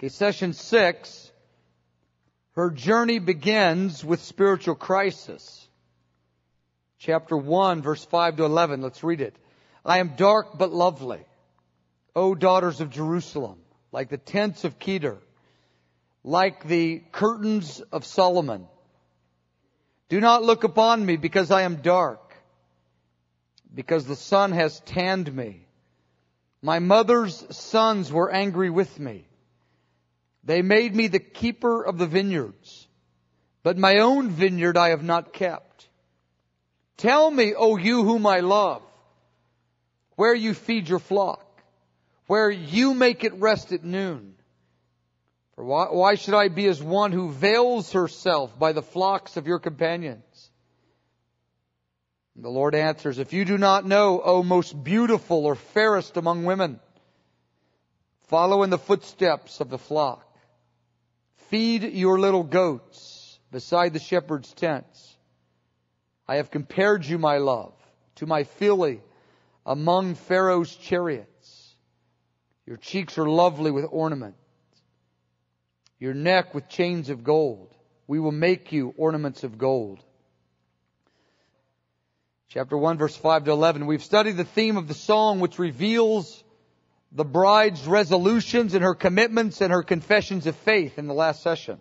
Okay, session six. Her journey begins with spiritual crisis. Chapter 1, verse 5 to 11. Let's read it. I am dark but lovely. O daughters of Jerusalem, like the tents of Kedar, like the curtains of Solomon. Do not look upon me because I am dark, because the sun has tanned me. My mother's sons were angry with me. They made me the keeper of the vineyards, but my own vineyard I have not kept. Tell me, O you whom I love, where you feed your flock, where you make it rest at noon. For why, why should I be as one who veils herself by the flocks of your companions? And the Lord answers, If you do not know, O most beautiful or fairest among women, follow in the footsteps of the flock. Feed your little goats beside the shepherd's tents. I have compared you, my love, to my filly among Pharaoh's chariots. Your cheeks are lovely with ornament your neck with chains of gold. We will make you ornaments of gold. Chapter 1 verse 5 to 11. We've studied the theme of the song which reveals the bride's resolutions and her commitments and her confessions of faith in the last session.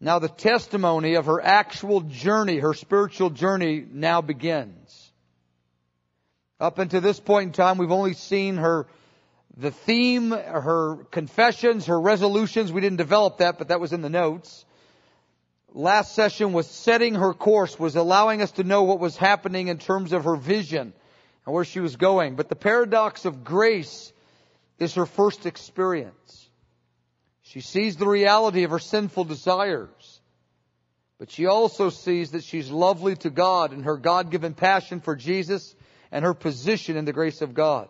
Now the testimony of her actual journey, her spiritual journey now begins. Up until this point in time, we've only seen her the theme, her confessions, her resolutions, we didn't develop that, but that was in the notes. Last session was setting her course, was allowing us to know what was happening in terms of her vision and where she was going. But the paradox of grace is her first experience. She sees the reality of her sinful desires, but she also sees that she's lovely to God and her God-given passion for Jesus and her position in the grace of God.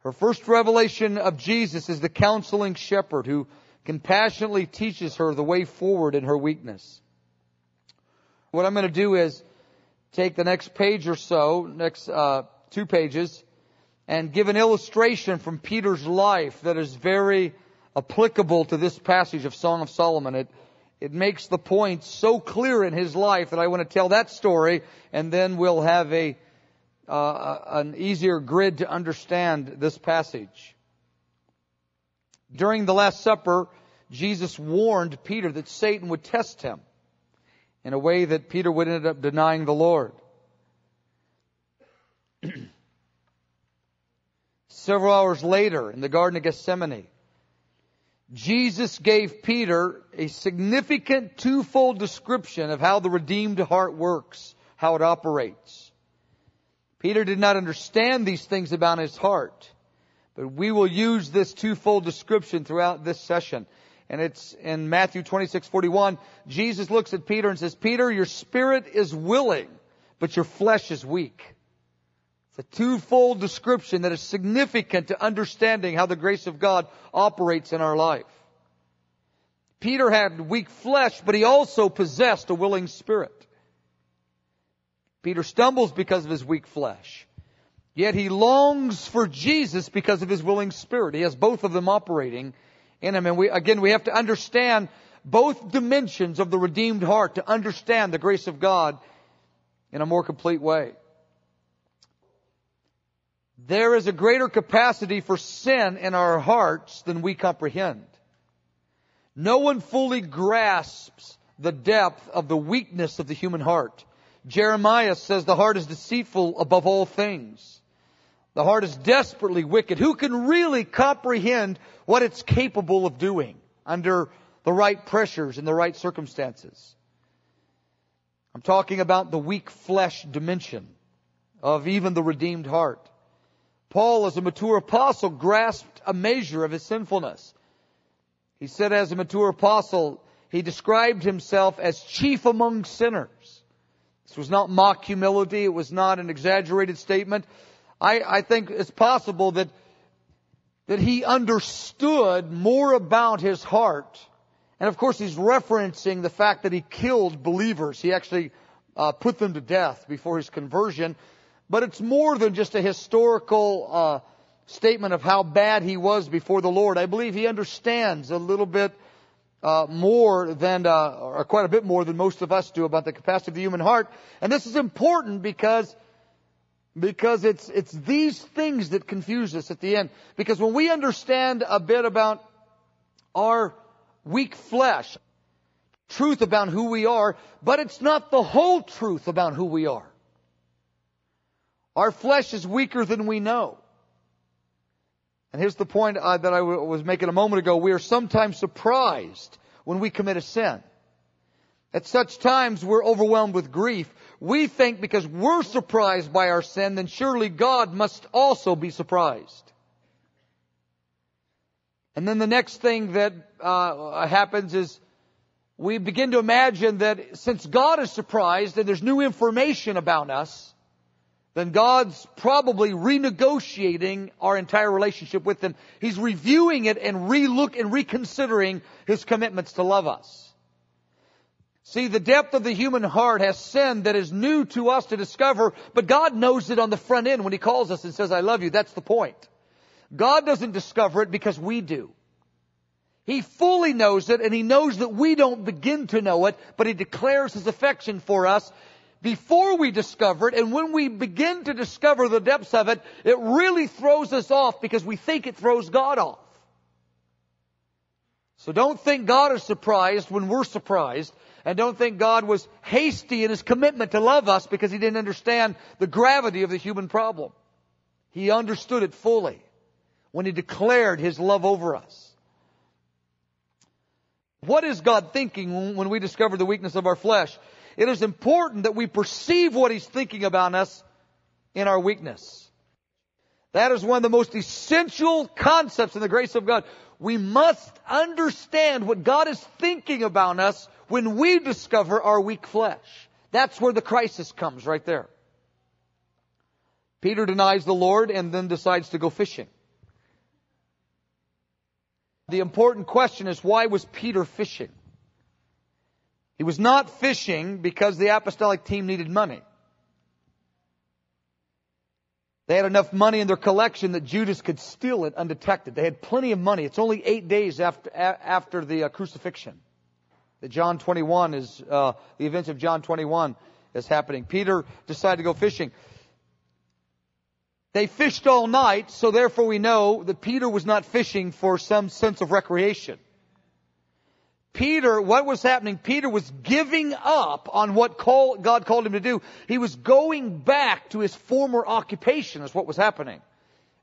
Her first revelation of Jesus is the counseling shepherd who compassionately teaches her the way forward in her weakness. What I'm going to do is take the next page or so, next uh, two pages, and give an illustration from Peter's life that is very applicable to this passage of Song of Solomon. It, it makes the point so clear in his life that I want to tell that story, and then we'll have a uh, an easier grid to understand this passage. During the Last Supper, Jesus warned Peter that Satan would test him in a way that Peter would end up denying the Lord. Several hours later, in the Garden of Gethsemane, Jesus gave Peter a significant twofold description of how the redeemed heart works, how it operates. Peter did not understand these things about his heart. But we will use this twofold description throughout this session. And it's in Matthew 26, 41. Jesus looks at Peter and says, Peter, your spirit is willing, but your flesh is weak. It's a twofold description that is significant to understanding how the grace of God operates in our life. Peter had weak flesh, but he also possessed a willing spirit. Peter stumbles because of his weak flesh. Yet he longs for Jesus because of his willing spirit. He has both of them operating in him. And we, again, we have to understand both dimensions of the redeemed heart to understand the grace of God in a more complete way. There is a greater capacity for sin in our hearts than we comprehend. No one fully grasps the depth of the weakness of the human heart. Jeremiah says the heart is deceitful above all things. The heart is desperately wicked. Who can really comprehend what it's capable of doing under the right pressures and the right circumstances? I'm talking about the weak flesh dimension of even the redeemed heart. Paul, as a mature apostle, grasped a measure of his sinfulness. He said as a mature apostle, he described himself as chief among sinners. This was not mock humility. It was not an exaggerated statement. I, I think it's possible that, that he understood more about his heart. And of course, he's referencing the fact that he killed believers. He actually uh, put them to death before his conversion. But it's more than just a historical uh, statement of how bad he was before the Lord. I believe he understands a little bit uh, more than, uh, or quite a bit more than most of us do about the capacity of the human heart. And this is important because because it's it's these things that confuse us at the end. Because when we understand a bit about our weak flesh, truth about who we are, but it's not the whole truth about who we are. Our flesh is weaker than we know. And here's the point uh, that I w- was making a moment ago. We are sometimes surprised when we commit a sin. At such times, we're overwhelmed with grief. We think because we're surprised by our sin, then surely God must also be surprised. And then the next thing that uh, happens is we begin to imagine that since God is surprised and there's new information about us, then God's probably renegotiating our entire relationship with Him. He's reviewing it and relook and reconsidering His commitments to love us. See, the depth of the human heart has sin that is new to us to discover, but God knows it on the front end when He calls us and says, I love you. That's the point. God doesn't discover it because we do. He fully knows it and He knows that we don't begin to know it, but He declares His affection for us before we discover it, and when we begin to discover the depths of it, it really throws us off because we think it throws God off. So don't think God is surprised when we're surprised, and don't think God was hasty in his commitment to love us because he didn't understand the gravity of the human problem. He understood it fully when he declared his love over us. What is God thinking when we discover the weakness of our flesh? It is important that we perceive what He's thinking about us in our weakness. That is one of the most essential concepts in the grace of God. We must understand what God is thinking about us when we discover our weak flesh. That's where the crisis comes right there. Peter denies the Lord and then decides to go fishing. The important question is why was Peter fishing? He was not fishing because the apostolic team needed money. They had enough money in their collection that Judas could steal it undetected. They had plenty of money. It's only eight days after, after the uh, crucifixion. The John 21 is, uh, the events of John 21 is happening. Peter decided to go fishing. They fished all night, so therefore we know that Peter was not fishing for some sense of recreation. Peter, what was happening? Peter was giving up on what call, God called him to do. He was going back to his former occupation is what was happening.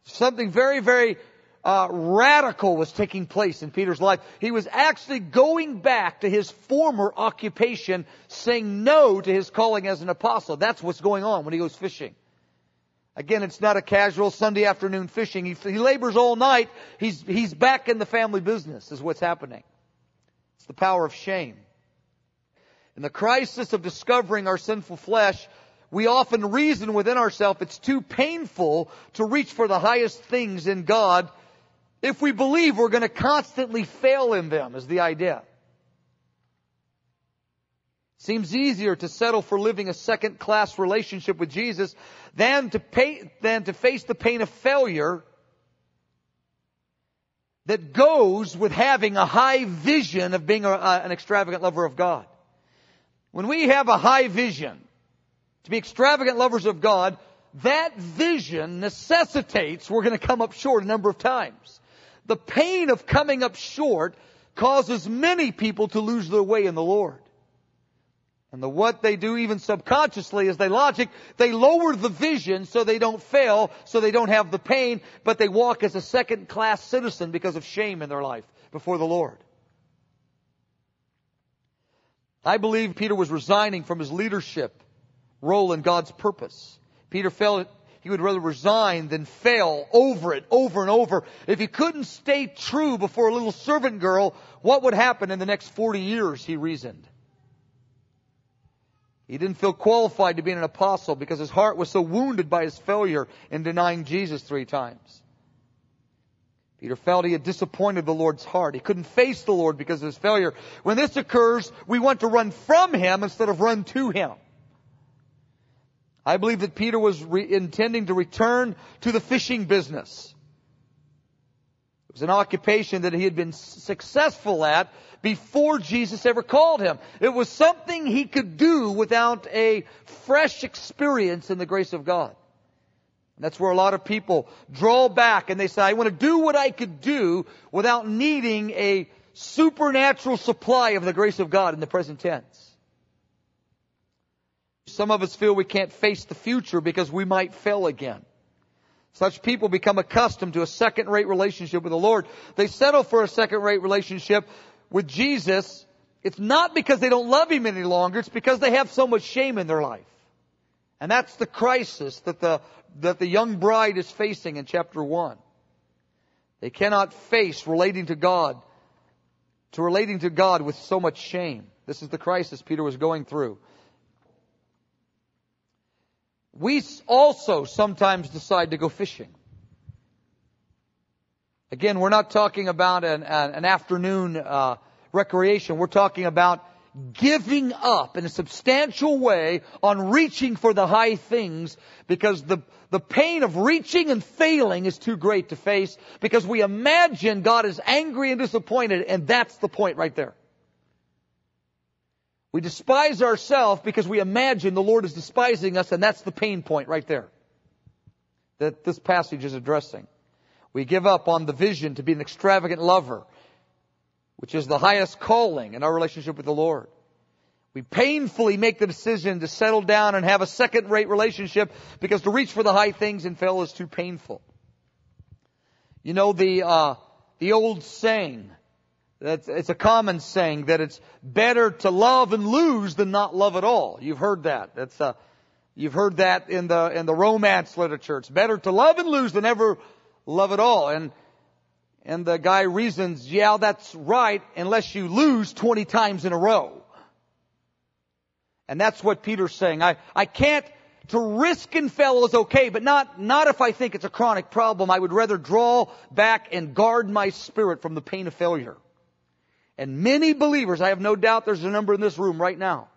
Something very, very uh, radical was taking place in Peter's life. He was actually going back to his former occupation, saying no to his calling as an apostle. That's what's going on when he goes fishing. Again, it's not a casual Sunday afternoon fishing. He, he labors all night. He's, he's back in the family business is what's happening. It's the power of shame. In the crisis of discovering our sinful flesh, we often reason within ourselves it's too painful to reach for the highest things in God if we believe we're going to constantly fail in them, is the idea. Seems easier to settle for living a second class relationship with Jesus than to, pay, than to face the pain of failure that goes with having a high vision of being a, an extravagant lover of God. When we have a high vision to be extravagant lovers of God, that vision necessitates we're going to come up short a number of times. The pain of coming up short causes many people to lose their way in the Lord. And the what they do even subconsciously is they logic, they lower the vision so they don't fail, so they don't have the pain, but they walk as a second class citizen because of shame in their life before the Lord. I believe Peter was resigning from his leadership role in God's purpose. Peter felt he would rather resign than fail over it, over and over. If he couldn't stay true before a little servant girl, what would happen in the next 40 years, he reasoned. He didn't feel qualified to be an apostle because his heart was so wounded by his failure in denying Jesus three times. Peter felt he had disappointed the Lord's heart. He couldn't face the Lord because of his failure. When this occurs, we want to run from him instead of run to him. I believe that Peter was re- intending to return to the fishing business. It was an occupation that he had been successful at before Jesus ever called him. It was something he could do without a fresh experience in the grace of God. And That's where a lot of people draw back and they say, I want to do what I could do without needing a supernatural supply of the grace of God in the present tense. Some of us feel we can't face the future because we might fail again. Such people become accustomed to a second rate relationship with the Lord. They settle for a second rate relationship with Jesus. It's not because they don't love Him any longer. It's because they have so much shame in their life. And that's the crisis that the, that the young bride is facing in chapter 1. They cannot face relating to God, to relating to God with so much shame. This is the crisis Peter was going through. We also sometimes decide to go fishing. Again, we're not talking about an, an afternoon uh, recreation. We're talking about giving up in a substantial way on reaching for the high things because the, the pain of reaching and failing is too great to face because we imagine God is angry and disappointed and that's the point right there. We despise ourselves because we imagine the Lord is despising us, and that's the pain point right there that this passage is addressing. We give up on the vision to be an extravagant lover, which is the highest calling in our relationship with the Lord. We painfully make the decision to settle down and have a second rate relationship because to reach for the high things and fail is too painful. You know the, uh, the old saying, that's, it's a common saying that it's better to love and lose than not love at all. You've heard that. That's uh, you've heard that in the in the romance literature. It's better to love and lose than ever love at all. And and the guy reasons, yeah, that's right, unless you lose 20 times in a row. And that's what Peter's saying. I, I can't, to risk and fail is okay, but not, not if I think it's a chronic problem. I would rather draw back and guard my spirit from the pain of failure. And many believers, I have no doubt there's a number in this room right now.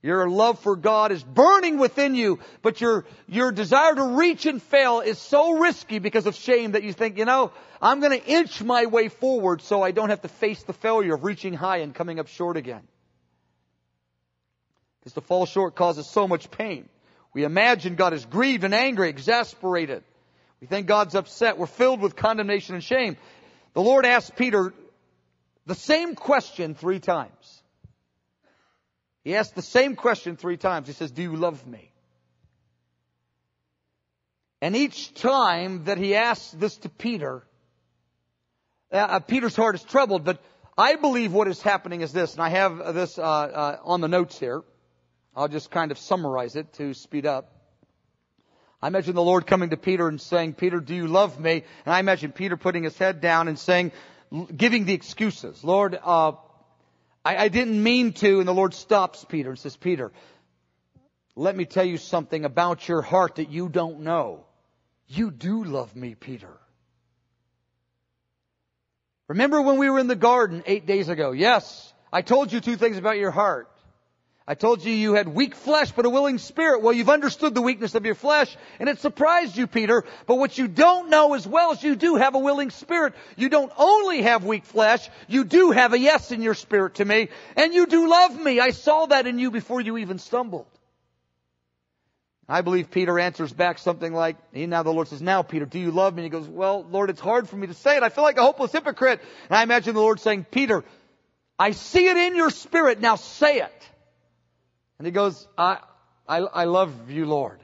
Your love for God is burning within you, but your, your desire to reach and fail is so risky because of shame that you think, you know, I'm gonna inch my way forward so I don't have to face the failure of reaching high and coming up short again. Because to fall short causes so much pain. We imagine God is grieved and angry, exasperated. We think God's upset. We're filled with condemnation and shame. The Lord asked Peter, the same question three times. He asked the same question three times. He says, Do you love me? And each time that he asks this to Peter, uh, uh, Peter's heart is troubled, but I believe what is happening is this, and I have this uh, uh, on the notes here. I'll just kind of summarize it to speed up. I imagine the Lord coming to Peter and saying, Peter, do you love me? And I imagine Peter putting his head down and saying, giving the excuses. Lord, uh, I, I didn't mean to, and the Lord stops Peter and says, Peter, let me tell you something about your heart that you don't know. You do love me, Peter. Remember when we were in the garden eight days ago? Yes, I told you two things about your heart. I told you you had weak flesh but a willing spirit. Well, you've understood the weakness of your flesh and it surprised you, Peter. But what you don't know as well as you do have a willing spirit. You don't only have weak flesh, you do have a yes in your spirit to me and you do love me. I saw that in you before you even stumbled. I believe Peter answers back something like, now the Lord says, now Peter, do you love me? And he goes, well, Lord, it's hard for me to say it. I feel like a hopeless hypocrite. And I imagine the Lord saying, Peter, I see it in your spirit. Now say it. And he goes, I, I, I love you, Lord.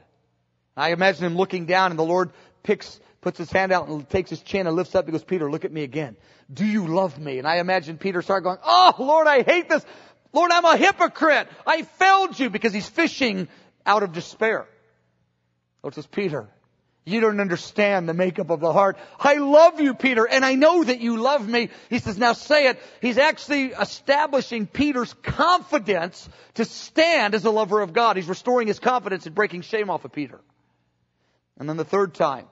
And I imagine him looking down and the Lord picks, puts his hand out and takes his chin and lifts up. He goes, Peter, look at me again. Do you love me? And I imagine Peter start going, Oh, Lord, I hate this. Lord, I'm a hypocrite. I failed you because he's fishing out of despair. Lord says, Peter, you don't understand the makeup of the heart. I love you, Peter, and I know that you love me. He says, now say it. He's actually establishing Peter's confidence to stand as a lover of God. He's restoring his confidence and breaking shame off of Peter. And then the third time,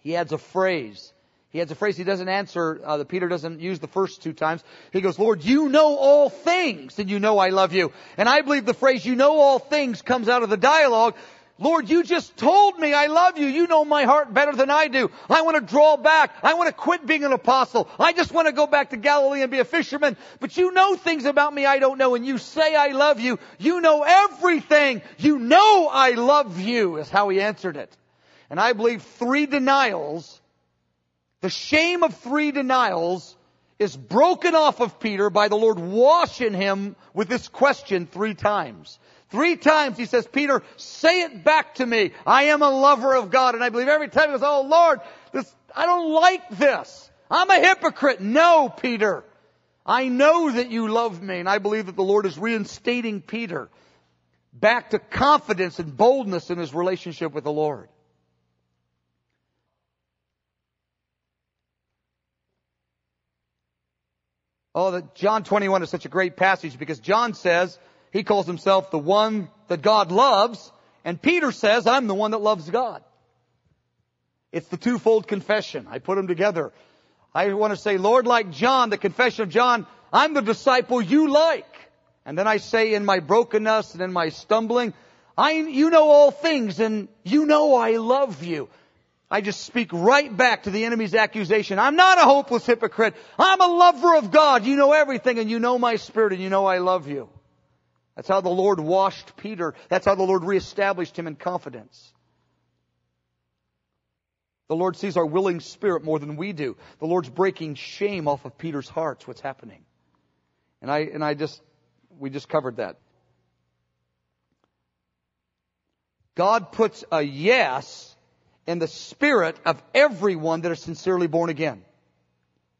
he adds a phrase. He adds a phrase he doesn't answer, uh, that Peter doesn't use the first two times. He goes, Lord, you know all things, and you know I love you. And I believe the phrase, you know all things, comes out of the dialogue Lord, you just told me I love you. You know my heart better than I do. I want to draw back. I want to quit being an apostle. I just want to go back to Galilee and be a fisherman. But you know things about me I don't know and you say I love you. You know everything. You know I love you is how he answered it. And I believe three denials, the shame of three denials is broken off of Peter by the Lord washing him with this question three times. Three times he says, Peter, say it back to me. I am a lover of God. And I believe every time he goes, oh Lord, this, I don't like this. I'm a hypocrite. No, Peter. I know that you love me. And I believe that the Lord is reinstating Peter back to confidence and boldness in his relationship with the Lord. Oh, that John 21 is such a great passage because John says, he calls himself the one that God loves, and Peter says, I'm the one that loves God. It's the twofold confession. I put them together. I want to say, Lord, like John, the confession of John, I'm the disciple you like. And then I say in my brokenness and in my stumbling, I, you know all things and you know I love you. I just speak right back to the enemy's accusation. I'm not a hopeless hypocrite. I'm a lover of God. You know everything and you know my spirit and you know I love you. That's how the Lord washed Peter. That's how the Lord reestablished him in confidence. The Lord sees our willing spirit more than we do. The Lord's breaking shame off of Peter's heart. What's happening? And I, and I just, we just covered that. God puts a yes in the spirit of everyone that is sincerely born again.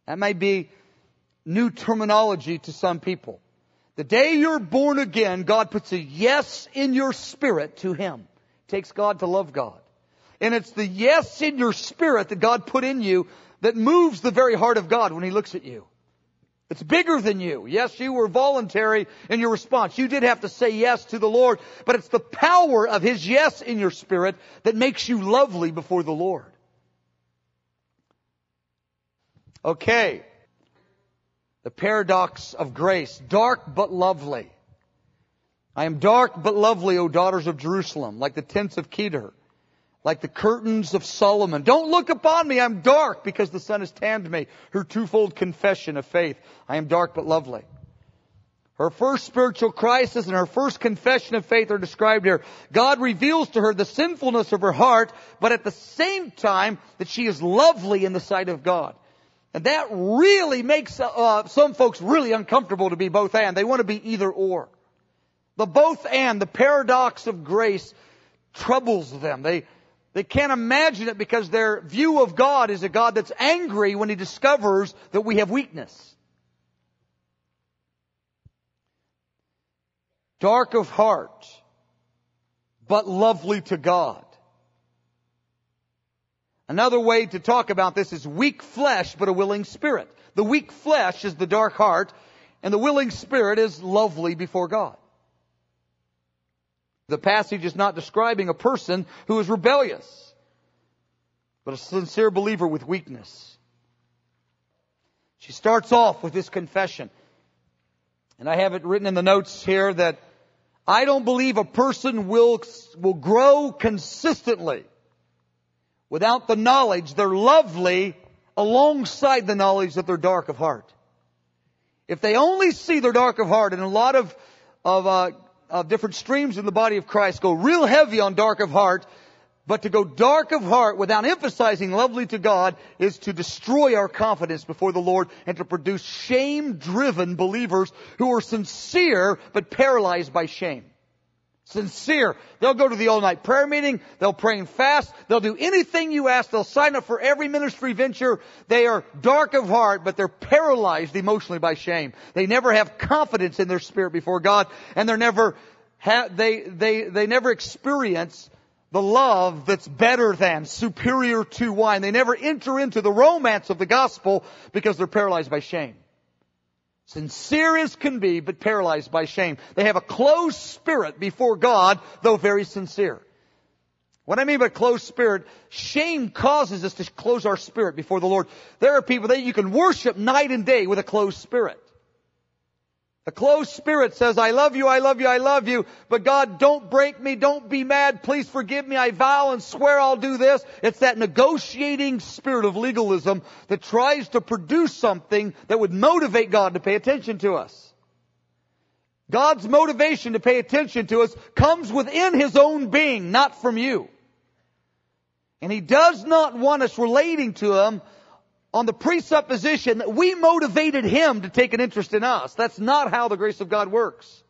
That may be new terminology to some people. The day you're born again, God puts a yes in your spirit to Him. It takes God to love God. And it's the yes in your spirit that God put in you that moves the very heart of God when He looks at you. It's bigger than you. Yes, you were voluntary in your response. You did have to say yes to the Lord, but it's the power of His yes in your spirit that makes you lovely before the Lord. Okay. The paradox of grace. Dark but lovely. I am dark but lovely, O daughters of Jerusalem, like the tents of Kedar, like the curtains of Solomon. Don't look upon me, I'm dark because the sun has tanned me. Her twofold confession of faith. I am dark but lovely. Her first spiritual crisis and her first confession of faith are described here. God reveals to her the sinfulness of her heart, but at the same time that she is lovely in the sight of God. And that really makes uh, some folks really uncomfortable to be both and. They want to be either or. The both and, the paradox of grace troubles them. They, they can't imagine it because their view of God is a God that's angry when He discovers that we have weakness. Dark of heart, but lovely to God. Another way to talk about this is weak flesh, but a willing spirit. The weak flesh is the dark heart, and the willing spirit is lovely before God. The passage is not describing a person who is rebellious, but a sincere believer with weakness. She starts off with this confession. And I have it written in the notes here that I don't believe a person will, will grow consistently without the knowledge they're lovely alongside the knowledge that they're dark of heart. If they only see their dark of heart, and a lot of, of, uh, of different streams in the body of Christ go real heavy on dark of heart, but to go dark of heart without emphasizing lovely to God is to destroy our confidence before the Lord and to produce shame driven believers who are sincere but paralyzed by shame. Sincere. They'll go to the all night prayer meeting. They'll pray and fast. They'll do anything you ask. They'll sign up for every ministry venture. They are dark of heart, but they're paralyzed emotionally by shame. They never have confidence in their spirit before God, and they're never, ha- they, they, they never experience the love that's better than, superior to wine. They never enter into the romance of the gospel because they're paralyzed by shame. Sincere as can be, but paralyzed by shame. They have a closed spirit before God, though very sincere. What I mean by closed spirit, shame causes us to close our spirit before the Lord. There are people that you can worship night and day with a closed spirit. A closed spirit says, I love you, I love you, I love you, but God, don't break me, don't be mad, please forgive me, I vow and swear I'll do this. It's that negotiating spirit of legalism that tries to produce something that would motivate God to pay attention to us. God's motivation to pay attention to us comes within His own being, not from you. And He does not want us relating to Him on the presupposition that we motivated him to take an interest in us. That's not how the grace of God works.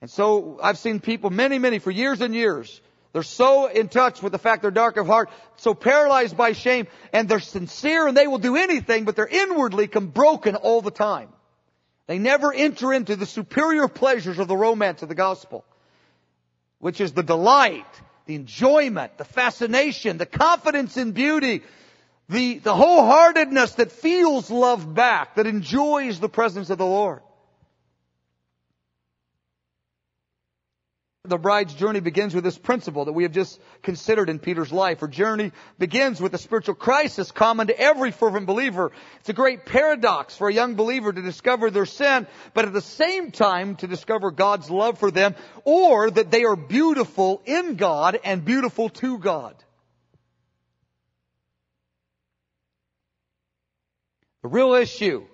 And so I've seen people, many, many, for years and years, they're so in touch with the fact they're dark of heart, so paralyzed by shame, and they're sincere and they will do anything, but they're inwardly broken all the time. They never enter into the superior pleasures of the romance of the gospel, which is the delight, the enjoyment, the fascination, the confidence in beauty, the, the wholeheartedness that feels love back, that enjoys the presence of the Lord. The bride's journey begins with this principle that we have just considered in Peter's life. Her journey begins with a spiritual crisis common to every fervent believer. It's a great paradox for a young believer to discover their sin, but at the same time to discover God's love for them, or that they are beautiful in God and beautiful to God. The real issue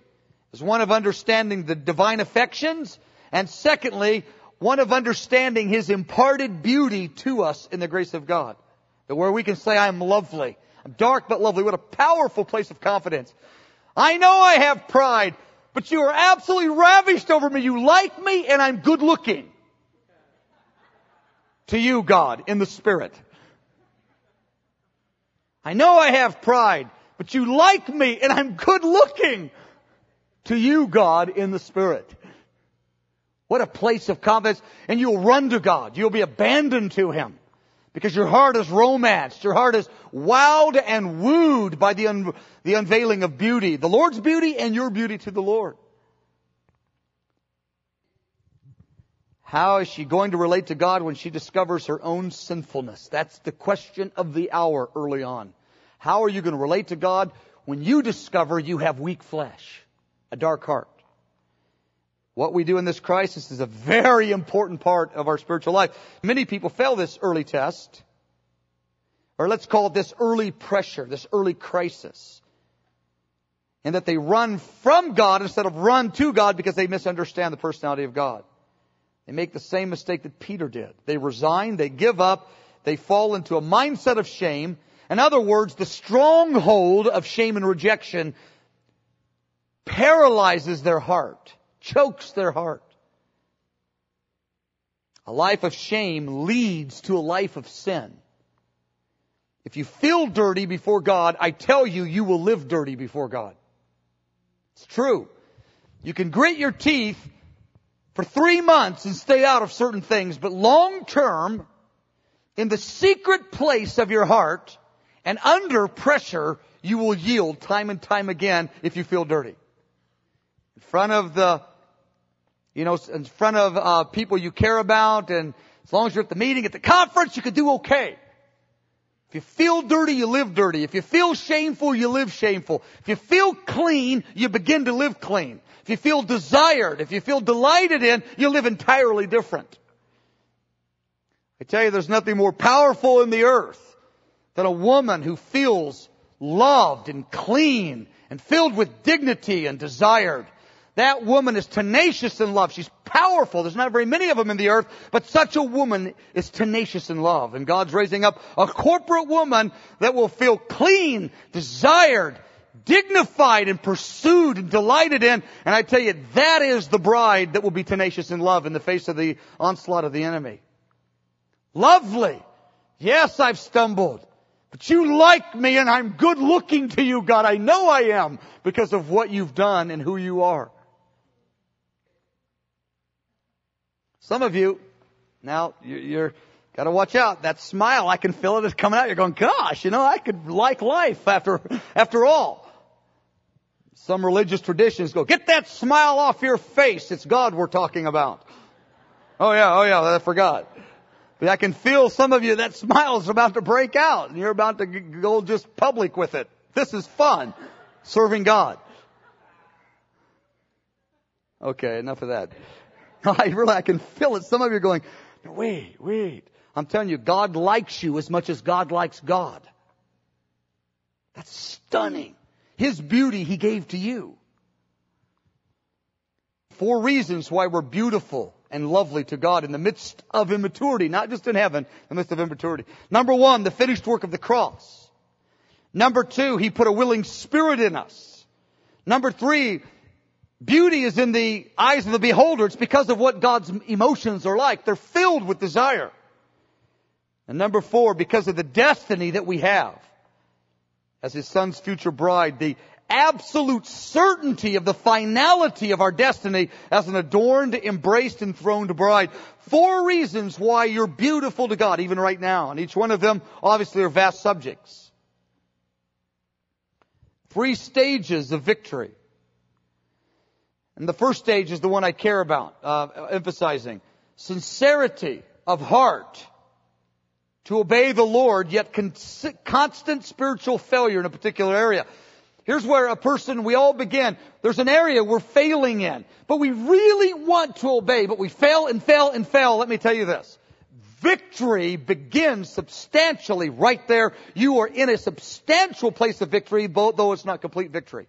is one of understanding the divine affections, and secondly, one of understanding His imparted beauty to us in the grace of God. That where we can say, I am lovely. I'm dark but lovely. What a powerful place of confidence. I know I have pride, but you are absolutely ravished over me. You like me and I'm good looking. To you, God, in the Spirit. I know I have pride, but you like me and I'm good looking to you, God, in the Spirit. What a place of confidence. And you'll run to God. You'll be abandoned to Him. Because your heart is romanced. Your heart is wowed and wooed by the, un- the unveiling of beauty. The Lord's beauty and your beauty to the Lord. How is she going to relate to God when she discovers her own sinfulness? That's the question of the hour early on. How are you going to relate to God when you discover you have weak flesh, a dark heart? What we do in this crisis is a very important part of our spiritual life. Many people fail this early test, or let's call it this early pressure, this early crisis. And that they run from God instead of run to God because they misunderstand the personality of God. They make the same mistake that Peter did. They resign, they give up, they fall into a mindset of shame, in other words, the stronghold of shame and rejection paralyzes their heart, chokes their heart. A life of shame leads to a life of sin. If you feel dirty before God, I tell you, you will live dirty before God. It's true. You can grit your teeth for three months and stay out of certain things, but long term, in the secret place of your heart, and under pressure, you will yield time and time again if you feel dirty. In front of the, you know, in front of uh, people you care about, and as long as you're at the meeting, at the conference, you can do okay. If you feel dirty, you live dirty. If you feel shameful, you live shameful. If you feel clean, you begin to live clean. If you feel desired, if you feel delighted in, you live entirely different. I tell you, there's nothing more powerful in the earth than a woman who feels loved and clean and filled with dignity and desired. That woman is tenacious in love. She's powerful. There's not very many of them in the earth, but such a woman is tenacious in love. And God's raising up a corporate woman that will feel clean, desired, dignified and pursued and delighted in. And I tell you, that is the bride that will be tenacious in love in the face of the onslaught of the enemy. Lovely. Yes, I've stumbled. But you like me and I'm good looking to you, God. I know I am because of what you've done and who you are. Some of you, now you're, gotta watch out. That smile, I can feel it is coming out. You're going, gosh, you know, I could like life after, after all. Some religious traditions go, get that smile off your face. It's God we're talking about. Oh yeah, oh yeah, I forgot. But I can feel some of you, that smile is about to break out and you're about to go just public with it. This is fun. Serving God. Okay, enough of that. I really, I can feel it. Some of you are going, wait, wait. I'm telling you, God likes you as much as God likes God. That's stunning. His beauty He gave to you. Four reasons why we're beautiful and lovely to God in the midst of immaturity, not just in heaven, in the midst of immaturity. Number one, the finished work of the cross. Number two, He put a willing spirit in us. Number three, beauty is in the eyes of the beholder. It's because of what God's emotions are like. They're filled with desire. And number four, because of the destiny that we have as His Son's future bride, the absolute certainty of the finality of our destiny as an adorned, embraced, enthroned bride. Four reasons why you're beautiful to God, even right now. And each one of them obviously are vast subjects. Three stages of victory. And the first stage is the one I care about, uh, emphasizing. Sincerity of heart to obey the Lord, yet con- constant spiritual failure in a particular area. Here's where a person, we all begin. There's an area we're failing in, but we really want to obey, but we fail and fail and fail. Let me tell you this. Victory begins substantially right there. You are in a substantial place of victory, though it's not complete victory.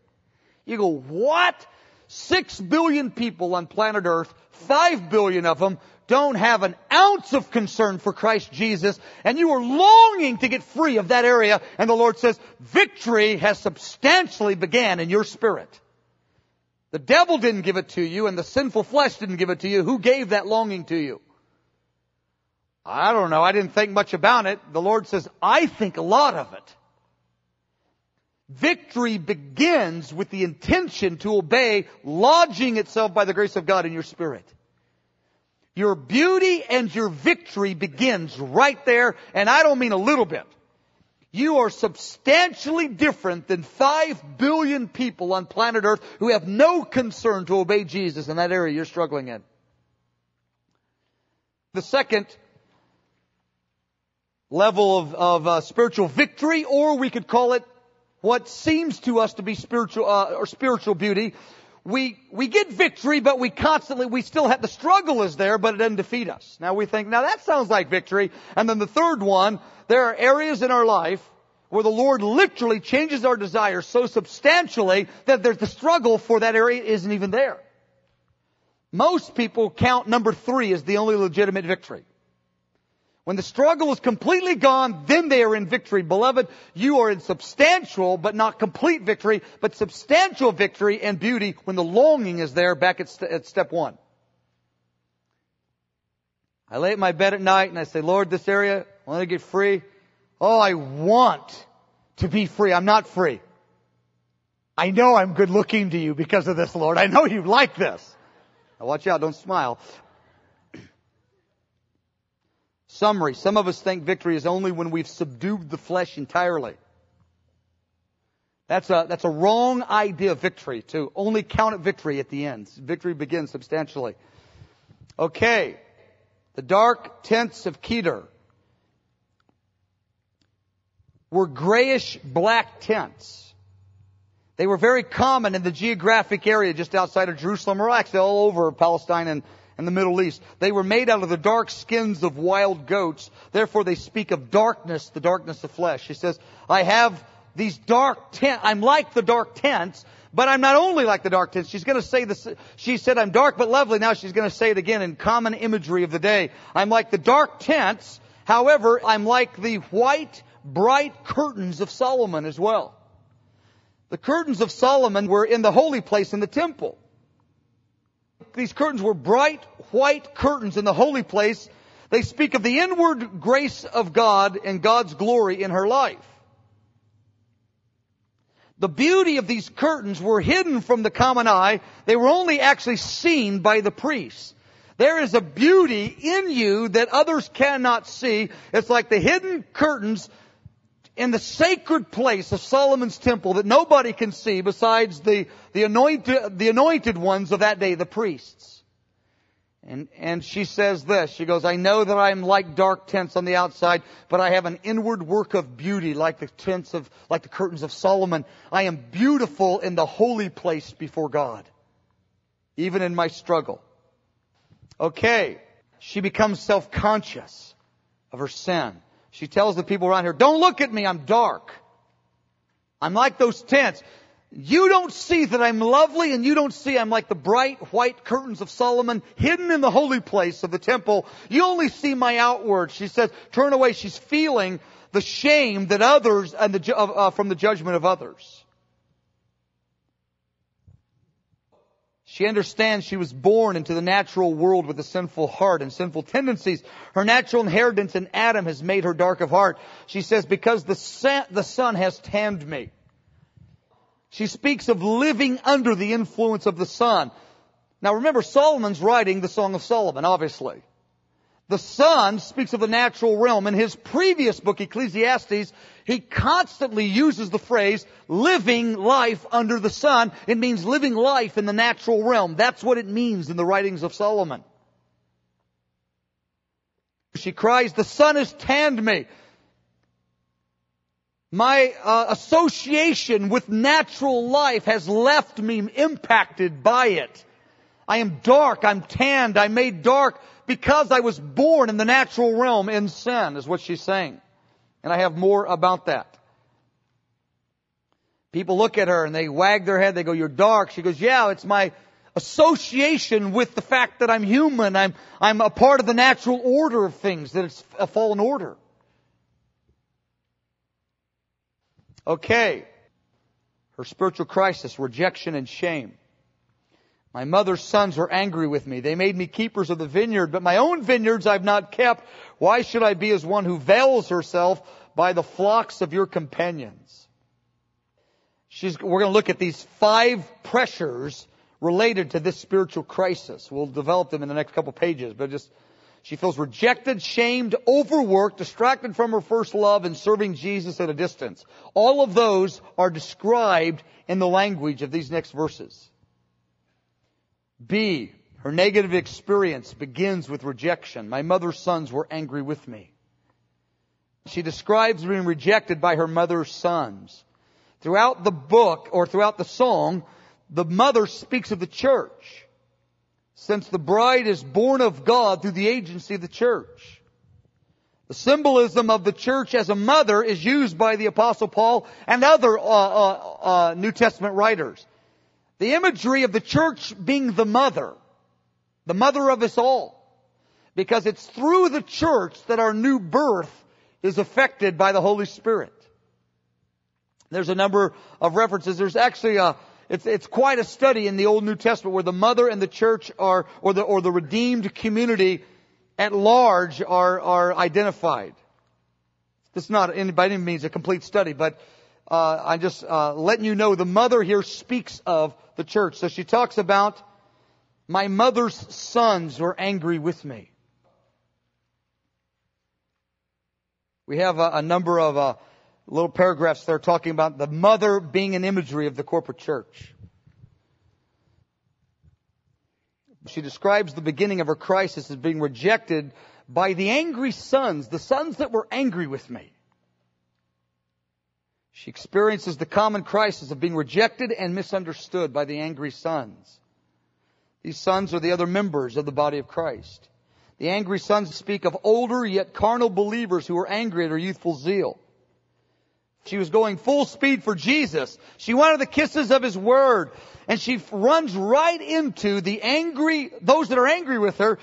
You go, what? Six billion people on planet Earth, five billion of them don't have an ounce of concern for Christ Jesus and you are longing to get free of that area and the Lord says victory has substantially began in your spirit. The devil didn't give it to you and the sinful flesh didn't give it to you. Who gave that longing to you? I don't know. I didn't think much about it. The Lord says, I think a lot of it. Victory begins with the intention to obey, lodging itself by the grace of God in your spirit. Your beauty and your victory begins right there, and I don't mean a little bit. You are substantially different than five billion people on planet Earth who have no concern to obey Jesus in that area you're struggling in. The second level of, of uh, spiritual victory, or we could call it what seems to us to be spiritual uh, or spiritual beauty, we, we get victory, but we constantly, we still have, the struggle is there, but it doesn't defeat us. Now we think, now that sounds like victory. And then the third one, there are areas in our life where the Lord literally changes our desires so substantially that there's the struggle for that area isn't even there. Most people count number three as the only legitimate victory. When the struggle is completely gone, then they are in victory. Beloved, you are in substantial, but not complete victory, but substantial victory and beauty when the longing is there back at, st- at step one. I lay at my bed at night and I say, Lord, this area, I want to get free. Oh, I want to be free. I'm not free. I know I'm good looking to you because of this, Lord. I know you like this. Now watch out, don't smile. Summary. Some of us think victory is only when we've subdued the flesh entirely. That's a, that's a wrong idea of victory to only count it victory at the end. Victory begins substantially. Okay. The dark tents of Kedar were grayish black tents. They were very common in the geographic area just outside of Jerusalem or actually all over Palestine and in the Middle East. They were made out of the dark skins of wild goats. Therefore they speak of darkness, the darkness of flesh. He says, I have these dark tents. I'm like the dark tents, but I'm not only like the dark tents. She's going to say this. She said, I'm dark but lovely. Now she's going to say it again in common imagery of the day. I'm like the dark tents. However, I'm like the white, bright curtains of Solomon as well. The curtains of Solomon were in the holy place in the temple these curtains were bright white curtains in the holy place. They speak of the inward grace of God and God's glory in her life. The beauty of these curtains were hidden from the common eye. They were only actually seen by the priests. There is a beauty in you that others cannot see. It's like the hidden curtains in the sacred place of Solomon's temple that nobody can see besides the, the anointed, the anointed ones of that day, the priests. And, and she says this, she goes, I know that I'm like dark tents on the outside, but I have an inward work of beauty like the tents of, like the curtains of Solomon. I am beautiful in the holy place before God. even in my struggle. Okay. She becomes self-conscious of her sin. She tells the people around her, don't look at me, I'm dark. I'm like those tents. You don't see that I'm lovely and you don't see I'm like the bright white curtains of Solomon hidden in the holy place of the temple. You only see my outward. She says, turn away. She's feeling the shame that others and the, uh, from the judgment of others. She understands she was born into the natural world with a sinful heart and sinful tendencies. Her natural inheritance in Adam has made her dark of heart. She says, because the sun, the sun has tanned me. She speaks of living under the influence of the sun. Now remember, Solomon's writing the Song of Solomon, obviously. The sun speaks of the natural realm. In his previous book, Ecclesiastes, he constantly uses the phrase living life under the sun. It means living life in the natural realm. That's what it means in the writings of Solomon. She cries, the sun has tanned me. My uh, association with natural life has left me impacted by it. I am dark, I'm tanned, I'm made dark because I was born in the natural realm in sin, is what she's saying. And I have more about that. People look at her and they wag their head, they go, you're dark. She goes, yeah, it's my association with the fact that I'm human. I'm, I'm a part of the natural order of things, that it's a fallen order. Okay. Her spiritual crisis, rejection and shame. My mother's sons were angry with me. They made me keepers of the vineyard, but my own vineyards I've not kept. Why should I be as one who veils herself by the flocks of your companions? She's, we're going to look at these five pressures related to this spiritual crisis. We'll develop them in the next couple pages, but just, she feels rejected, shamed, overworked, distracted from her first love, and serving Jesus at a distance. All of those are described in the language of these next verses. B, her negative experience begins with rejection. My mother's sons were angry with me. She describes being rejected by her mother's sons. Throughout the book, or throughout the song, the mother speaks of the church. Since the bride is born of God through the agency of the church. The symbolism of the church as a mother is used by the apostle Paul and other uh, uh, uh, New Testament writers. The imagery of the church being the mother, the mother of us all. Because it's through the church that our new birth is affected by the Holy Spirit. There's a number of references. There's actually a, it's, it's quite a study in the Old New Testament where the mother and the church are, or the, or the redeemed community at large are, are identified. This is not by any means a complete study, but uh, I'm just uh, letting you know the mother here speaks of the church. So she talks about my mother's sons were angry with me. We have a, a number of uh, little paragraphs there talking about the mother being an imagery of the corporate church. She describes the beginning of her crisis as being rejected by the angry sons, the sons that were angry with me. She experiences the common crisis of being rejected and misunderstood by the angry sons. These sons are the other members of the body of Christ. The angry sons speak of older yet carnal believers who were angry at her youthful zeal. She was going full speed for Jesus. She wanted the kisses of His Word. And she runs right into the angry, those that are angry with her,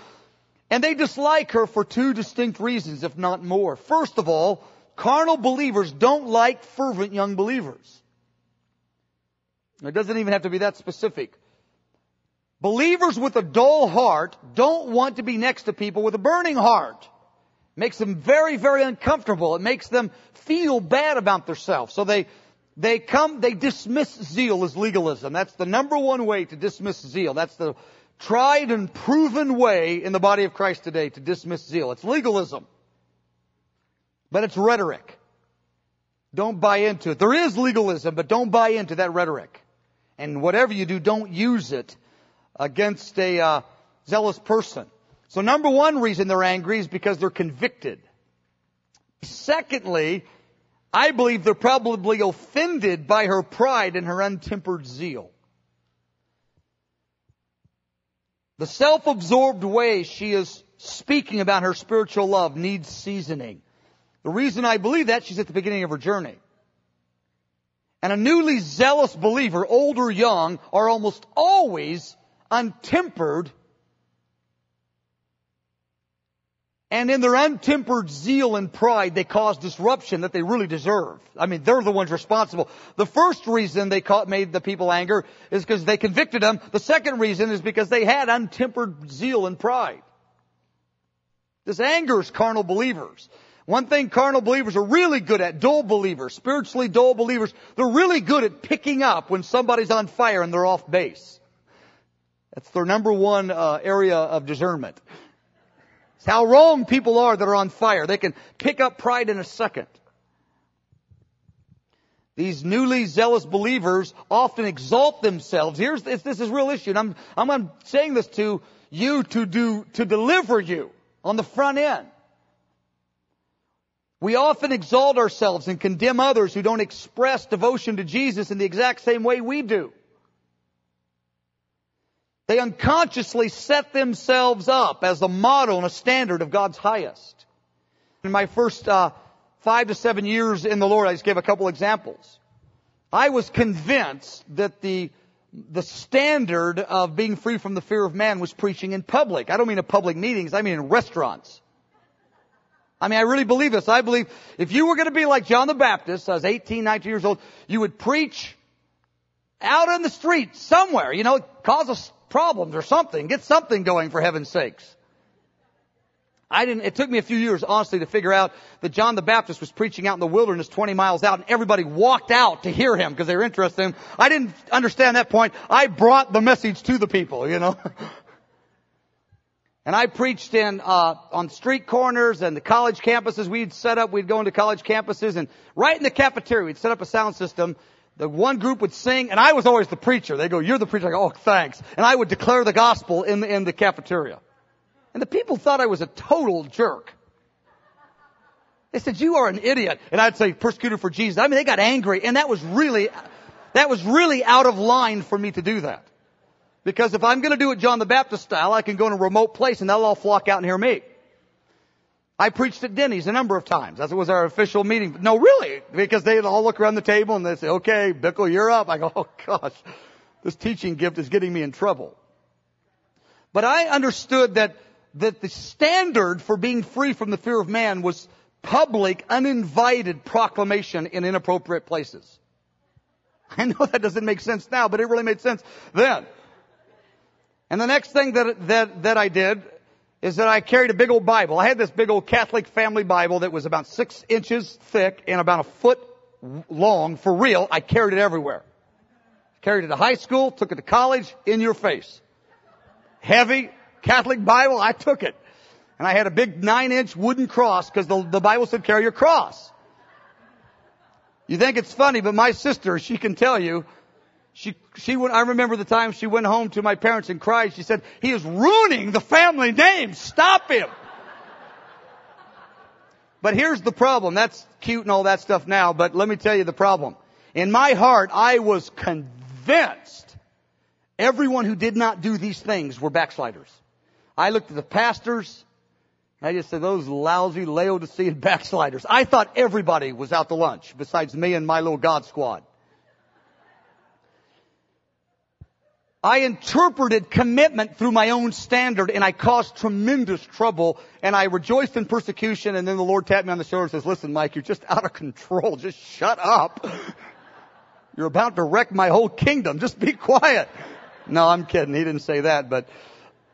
and they dislike her for two distinct reasons, if not more. First of all, Carnal believers don't like fervent young believers. It doesn't even have to be that specific. Believers with a dull heart don't want to be next to people with a burning heart. It makes them very, very uncomfortable. It makes them feel bad about themselves. So they, they come, they dismiss zeal as legalism. That's the number one way to dismiss zeal. That's the tried and proven way in the body of Christ today to dismiss zeal. It's legalism. But it's rhetoric. Don't buy into it. There is legalism, but don't buy into that rhetoric. And whatever you do, don't use it against a uh, zealous person. So number one reason they're angry is because they're convicted. Secondly, I believe they're probably offended by her pride and her untempered zeal. The self-absorbed way she is speaking about her spiritual love needs seasoning. The reason I believe that, she's at the beginning of her journey. And a newly zealous believer, old or young, are almost always untempered And in their untempered zeal and pride, they cause disruption that they really deserve. I mean, they're the ones responsible. The first reason they caught, made the people anger is because they convicted them. The second reason is because they had untempered zeal and pride. This angers carnal believers. One thing carnal believers are really good at, dull believers, spiritually dull believers, they're really good at picking up when somebody's on fire and they're off base. That's their number one uh, area of discernment. It's how wrong people are that are on fire. They can pick up pride in a second. These newly zealous believers often exalt themselves. Here's this, this is real issue. And I'm, I'm saying this to you to do, to deliver you on the front end. We often exalt ourselves and condemn others who don't express devotion to Jesus in the exact same way we do. They unconsciously set themselves up as a model and a standard of God's highest. In my first uh, five to seven years in the Lord, I just gave a couple examples. I was convinced that the the standard of being free from the fear of man was preaching in public. I don't mean in public meetings, I mean in restaurants. I mean, I really believe this. I believe if you were going to be like John the Baptist, I was 18, 19 years old, you would preach out on the street somewhere, you know, cause a problems or something. Get something going for heaven's sakes. I didn't, it took me a few years, honestly, to figure out that John the Baptist was preaching out in the wilderness 20 miles out and everybody walked out to hear him because they were interested in him. I didn't understand that point. I brought the message to the people, you know. and I preached in, uh, on street corners and the college campuses we'd set up. We'd go into college campuses and right in the cafeteria, we'd set up a sound system the one group would sing, and I was always the preacher. They go, you're the preacher. I go, oh, thanks. And I would declare the gospel in the, in the cafeteria. And the people thought I was a total jerk. They said, you are an idiot. And I'd say, persecuted for Jesus. I mean, they got angry, and that was really, that was really out of line for me to do that. Because if I'm gonna do it John the Baptist style, I can go in a remote place and they'll all flock out and hear me. I preached at Denny's a number of times. That was our official meeting. No, really, because they'd all look around the table and they'd say, okay, Bickle, you're up. I go, oh gosh, this teaching gift is getting me in trouble. But I understood that, that the standard for being free from the fear of man was public, uninvited proclamation in inappropriate places. I know that doesn't make sense now, but it really made sense then. And the next thing that, that, that I did is that I carried a big old Bible. I had this big old Catholic family Bible that was about six inches thick and about a foot long for real. I carried it everywhere. Carried it to high school, took it to college, in your face. Heavy Catholic Bible, I took it. And I had a big nine inch wooden cross because the, the Bible said carry your cross. You think it's funny, but my sister, she can tell you, she, she went, I remember the time she went home to my parents and cried. She said, he is ruining the family name. Stop him. But here's the problem. That's cute and all that stuff now, but let me tell you the problem. In my heart, I was convinced everyone who did not do these things were backsliders. I looked at the pastors, I just said, those lousy Laodicean backsliders. I thought everybody was out to lunch besides me and my little God squad. I interpreted commitment through my own standard and I caused tremendous trouble and I rejoiced in persecution and then the Lord tapped me on the shoulder and says, listen Mike, you're just out of control. Just shut up. You're about to wreck my whole kingdom. Just be quiet. No, I'm kidding. He didn't say that, but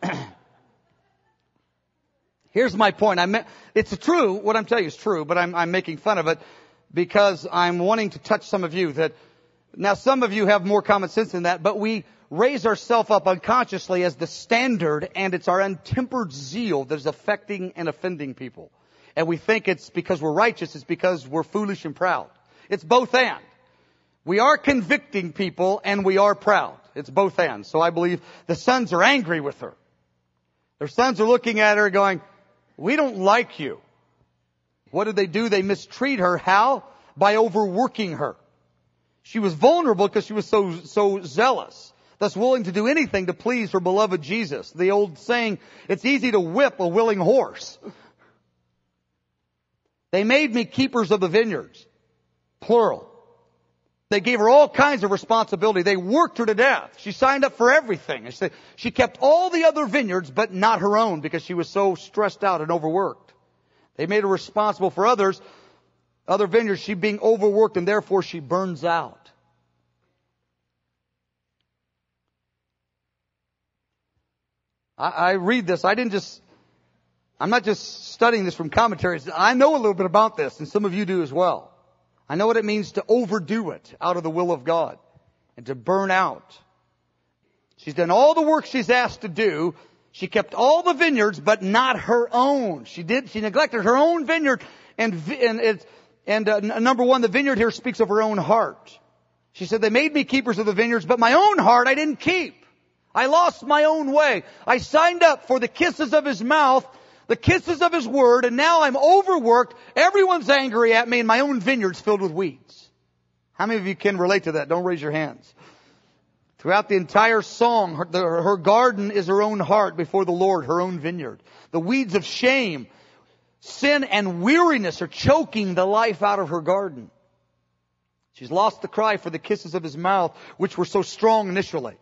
here's my point. I meant, it's true. What I'm telling you is true, but I'm, I'm making fun of it because I'm wanting to touch some of you that now some of you have more common sense than that, but we, raise ourselves up unconsciously as the standard and it's our untempered zeal that is affecting and offending people. And we think it's because we're righteous, it's because we're foolish and proud. It's both and. We are convicting people and we are proud. It's both and. So I believe the sons are angry with her. Their sons are looking at her going, we don't like you. What did they do? They mistreat her. How? By overworking her. She was vulnerable because she was so, so zealous. Thus willing to do anything to please her beloved Jesus. The old saying, it's easy to whip a willing horse. They made me keepers of the vineyards. Plural. They gave her all kinds of responsibility. They worked her to death. She signed up for everything. She kept all the other vineyards, but not her own because she was so stressed out and overworked. They made her responsible for others, other vineyards, she being overworked and therefore she burns out. I, I read this. I didn't just, I'm not just studying this from commentaries. I know a little bit about this and some of you do as well. I know what it means to overdo it out of the will of God and to burn out. She's done all the work she's asked to do. She kept all the vineyards, but not her own. She did, she neglected her own vineyard and, and and uh, number one, the vineyard here speaks of her own heart. She said, they made me keepers of the vineyards, but my own heart I didn't keep. I lost my own way. I signed up for the kisses of his mouth, the kisses of his word, and now I'm overworked. Everyone's angry at me and my own vineyard's filled with weeds. How many of you can relate to that? Don't raise your hands. Throughout the entire song, her, the, her garden is her own heart before the Lord, her own vineyard. The weeds of shame Sin and weariness are choking the life out of her garden. She's lost the cry for the kisses of his mouth, which were so strong initially.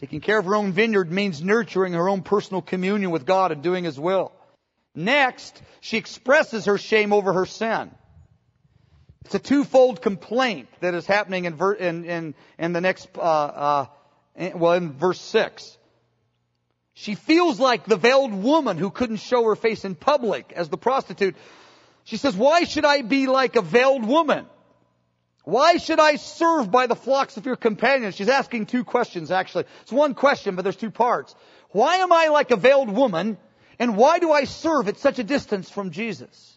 Taking care of her own vineyard means nurturing her own personal communion with God and doing His will. Next, she expresses her shame over her sin. It's a twofold complaint that is happening in, in, in, in the next, uh, uh, well, in verse 6. She feels like the veiled woman who couldn't show her face in public as the prostitute. She says, why should I be like a veiled woman? Why should I serve by the flocks of your companions? She's asking two questions actually. It's one question, but there's two parts. Why am I like a veiled woman? And why do I serve at such a distance from Jesus?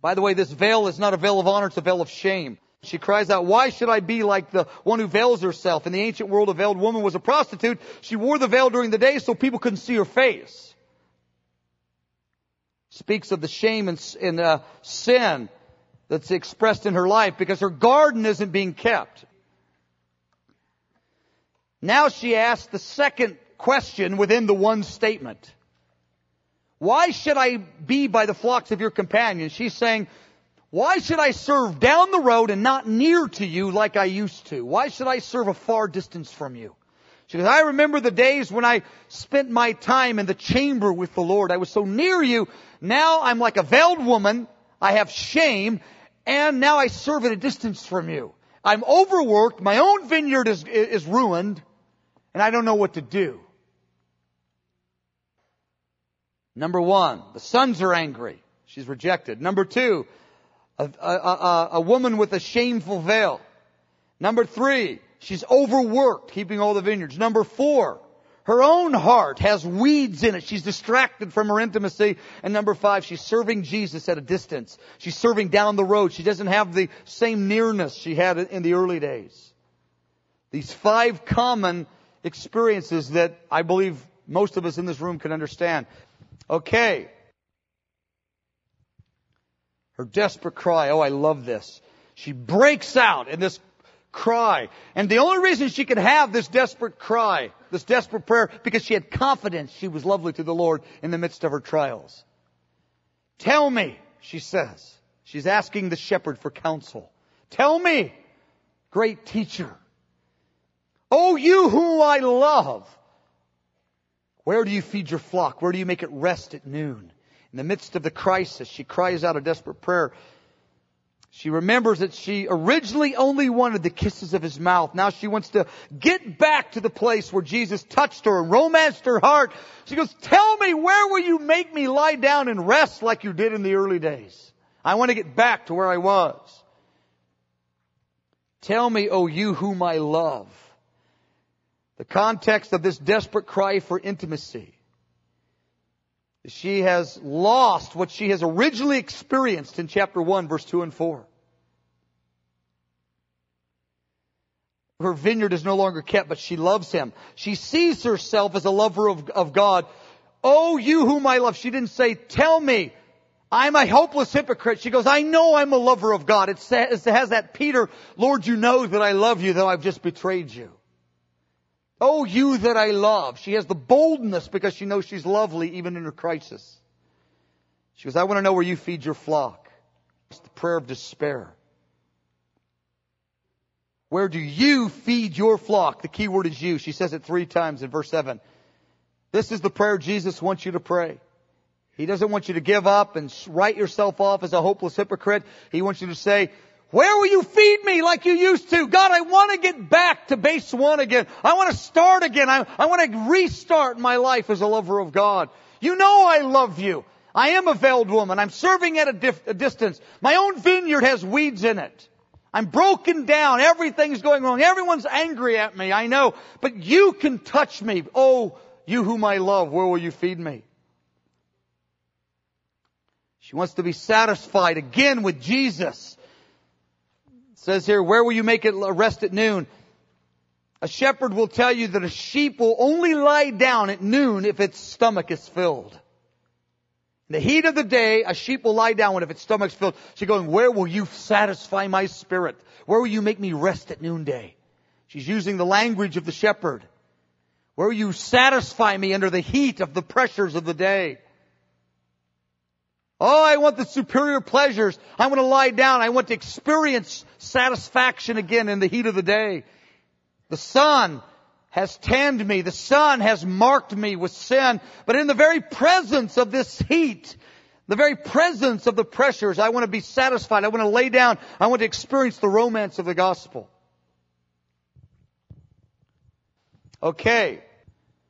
By the way, this veil is not a veil of honor, it's a veil of shame. She cries out, why should I be like the one who veils herself? In the ancient world, a veiled woman was a prostitute. She wore the veil during the day so people couldn't see her face. Speaks of the shame and, and uh, sin that's expressed in her life because her garden isn't being kept. Now she asks the second question within the one statement. Why should I be by the flocks of your companions? She's saying, why should I serve down the road and not near to you like I used to? Why should I serve a far distance from you? She goes, I remember the days when I spent my time in the chamber with the Lord. I was so near you. Now I'm like a veiled woman. I have shame and now I serve at a distance from you. I'm overworked. My own vineyard is, is ruined and I don't know what to do. Number one, the sons are angry. She's rejected. Number two, a, a, a, a woman with a shameful veil. Number three, she's overworked keeping all the vineyards. Number four, her own heart has weeds in it. She's distracted from her intimacy. And number five, she's serving Jesus at a distance. She's serving down the road. She doesn't have the same nearness she had in the early days. These five common experiences that I believe most of us in this room can understand. Okay. Her desperate cry. Oh, I love this. She breaks out in this cry. And the only reason she could have this desperate cry, this desperate prayer, because she had confidence she was lovely to the Lord in the midst of her trials. Tell me, she says. She's asking the shepherd for counsel. Tell me, great teacher. Oh, you whom I love. Where do you feed your flock? Where do you make it rest at noon? In the midst of the crisis, she cries out a desperate prayer. She remembers that she originally only wanted the kisses of his mouth. Now she wants to get back to the place where Jesus touched her and romanced her heart. She goes, tell me, where will you make me lie down and rest like you did in the early days? I want to get back to where I was. Tell me, O oh, you whom I love. The context of this desperate cry for intimacy she has lost what she has originally experienced in chapter 1, verse 2 and 4. Her vineyard is no longer kept, but she loves him. She sees herself as a lover of, of God. Oh, you whom I love. She didn't say, tell me, I'm a hopeless hypocrite. She goes, I know I'm a lover of God. It, says, it has that Peter, Lord, you know that I love you, though I've just betrayed you. Oh, you that I love. She has the boldness because she knows she's lovely even in her crisis. She goes, I want to know where you feed your flock. It's the prayer of despair. Where do you feed your flock? The key word is you. She says it three times in verse 7. This is the prayer Jesus wants you to pray. He doesn't want you to give up and write yourself off as a hopeless hypocrite. He wants you to say, where will you feed me like you used to? God, I want to get back to base one again. I want to start again. I, I want to restart my life as a lover of God. You know I love you. I am a veiled woman. I'm serving at a, dif- a distance. My own vineyard has weeds in it. I'm broken down. Everything's going wrong. Everyone's angry at me. I know. But you can touch me. Oh, you whom I love, where will you feed me? She wants to be satisfied again with Jesus. Says here, where will you make it rest at noon? A shepherd will tell you that a sheep will only lie down at noon if its stomach is filled. In the heat of the day, a sheep will lie down when if its stomach's filled. She's going, where will you satisfy my spirit? Where will you make me rest at noonday? She's using the language of the shepherd. Where will you satisfy me under the heat of the pressures of the day? Oh, I want the superior pleasures. I want to lie down. I want to experience satisfaction again in the heat of the day. The sun has tanned me. The sun has marked me with sin. But in the very presence of this heat, the very presence of the pressures, I want to be satisfied. I want to lay down. I want to experience the romance of the gospel. Okay.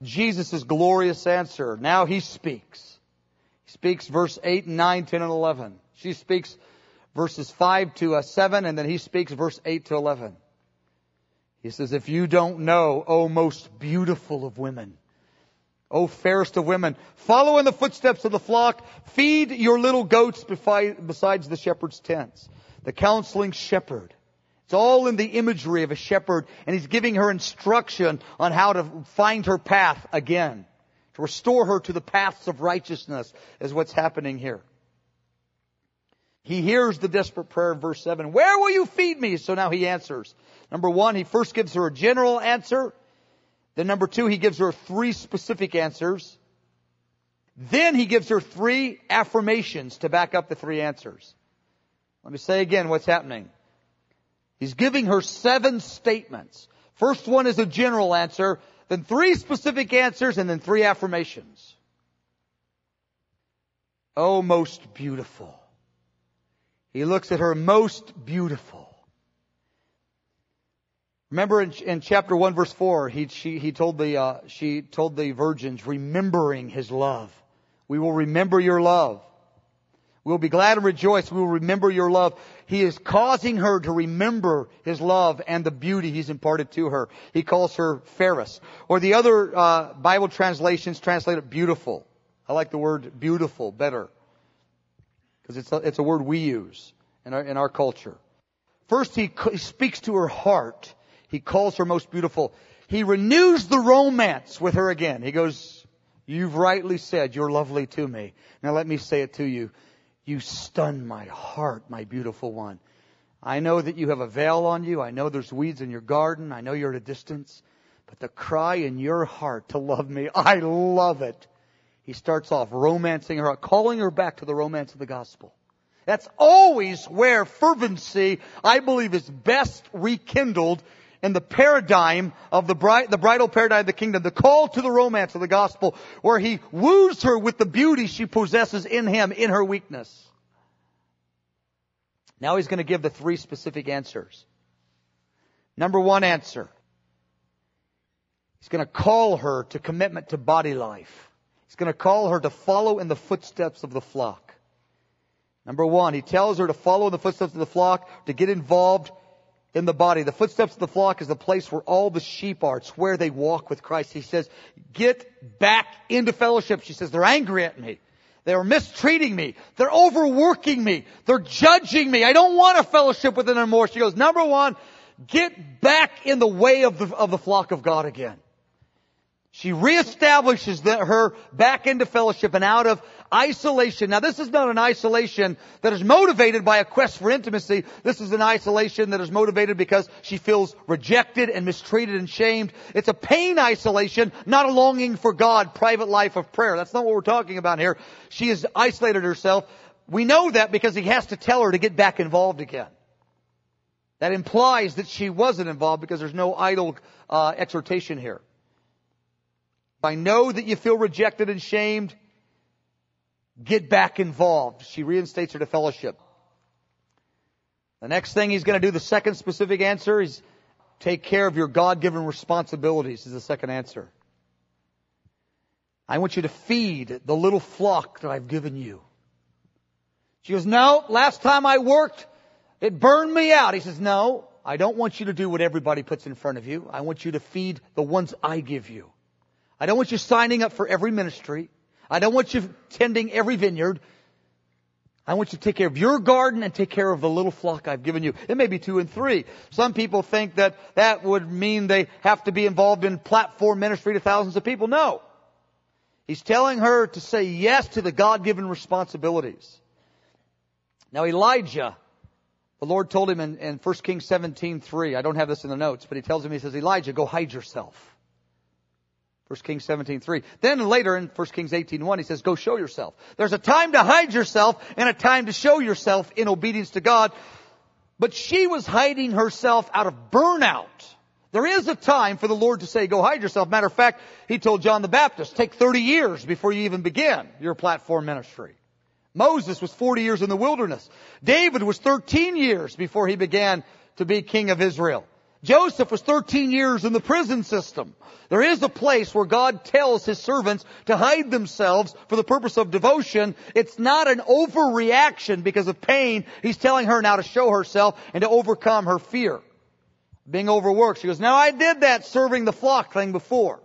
Jesus' glorious answer. Now he speaks speaks verse 8 and 9, 10 and 11. She speaks verses 5 to uh, 7, and then he speaks verse 8 to 11. He says, If you don't know, O most beautiful of women, O fairest of women, follow in the footsteps of the flock, feed your little goats besides the shepherd's tents. The counseling shepherd. It's all in the imagery of a shepherd, and he's giving her instruction on how to find her path again to restore her to the paths of righteousness is what's happening here. He hears the desperate prayer in verse 7. Where will you feed me? So now he answers. Number one, he first gives her a general answer. Then number two, he gives her three specific answers. Then he gives her three affirmations to back up the three answers. Let me say again what's happening. He's giving her seven statements. First one is a general answer then three specific answers, and then three affirmations. Oh, most beautiful. He looks at her most beautiful. Remember in, in chapter 1 verse 4, he, she, he told the, uh, she told the virgins, remembering his love. We will remember your love. We will be glad and rejoice. We will remember your love. He is causing her to remember his love and the beauty he's imparted to her. He calls her fairest. Or the other uh, Bible translations translate it beautiful. I like the word beautiful better because it's a, it's a word we use in our, in our culture. First, he, he speaks to her heart. He calls her most beautiful. He renews the romance with her again. He goes, You've rightly said you're lovely to me. Now let me say it to you. You stun my heart, my beautiful one. I know that you have a veil on you. I know there's weeds in your garden. I know you're at a distance. But the cry in your heart to love me, I love it. He starts off romancing her, calling her back to the romance of the gospel. That's always where fervency, I believe, is best rekindled in the paradigm of the, the bridal paradigm of the kingdom, the call to the romance of the gospel, where he woos her with the beauty she possesses in him, in her weakness. Now he's going to give the three specific answers. Number one answer. He's going to call her to commitment to body life. He's going to call her to follow in the footsteps of the flock. Number one, he tells her to follow in the footsteps of the flock, to get involved in the body. The footsteps of the flock is the place where all the sheep are. It's where they walk with Christ. He says, get back into fellowship. She says, they're angry at me. They're mistreating me. They're overworking me. They're judging me. I don't want a fellowship with them anymore. She goes, number one, get back in the way of the, of the flock of God again. She reestablishes the, her back into fellowship and out of isolation. Now this is not an isolation that is motivated by a quest for intimacy. This is an isolation that is motivated because she feels rejected and mistreated and shamed. It's a pain isolation, not a longing for God, private life of prayer. That's not what we're talking about here. She has isolated herself. We know that because he has to tell her to get back involved again. That implies that she wasn't involved because there's no idle uh, exhortation here. I know that you feel rejected and shamed. Get back involved. She reinstates her to fellowship. The next thing he's going to do, the second specific answer, is take care of your God-given responsibilities is the second answer. I want you to feed the little flock that I've given you. She goes, no, last time I worked, it burned me out. He says, no, I don't want you to do what everybody puts in front of you. I want you to feed the ones I give you. I don't want you signing up for every ministry. I don't want you tending every vineyard. I want you to take care of your garden and take care of the little flock I've given you. It may be two and three. Some people think that that would mean they have to be involved in platform ministry to thousands of people. No. He's telling her to say yes to the God-given responsibilities. Now Elijah, the Lord told him in, in 1 Kings 17, 3, I don't have this in the notes, but he tells him, he says, Elijah, go hide yourself. 1 Kings 17:3. Then later in 1 Kings 18:1 he says, "Go show yourself." There's a time to hide yourself and a time to show yourself in obedience to God. But she was hiding herself out of burnout. There is a time for the Lord to say, "Go hide yourself." Matter of fact, he told John the Baptist, "Take 30 years before you even begin your platform ministry." Moses was 40 years in the wilderness. David was 13 years before he began to be king of Israel. Joseph was 13 years in the prison system. There is a place where God tells His servants to hide themselves for the purpose of devotion. It's not an overreaction because of pain. He's telling her now to show herself and to overcome her fear. Being overworked. She goes, now I did that serving the flock thing before.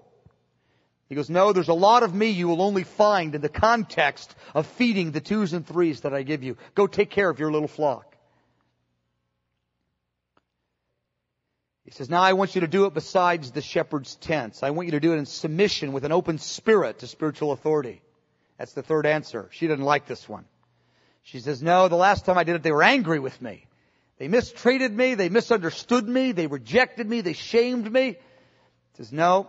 He goes, no, there's a lot of me you will only find in the context of feeding the twos and threes that I give you. Go take care of your little flock. He says, now I want you to do it besides the shepherd's tents. I want you to do it in submission with an open spirit to spiritual authority. That's the third answer. She didn't like this one. She says, no, the last time I did it, they were angry with me. They mistreated me. They misunderstood me. They rejected me. They shamed me. He says, no,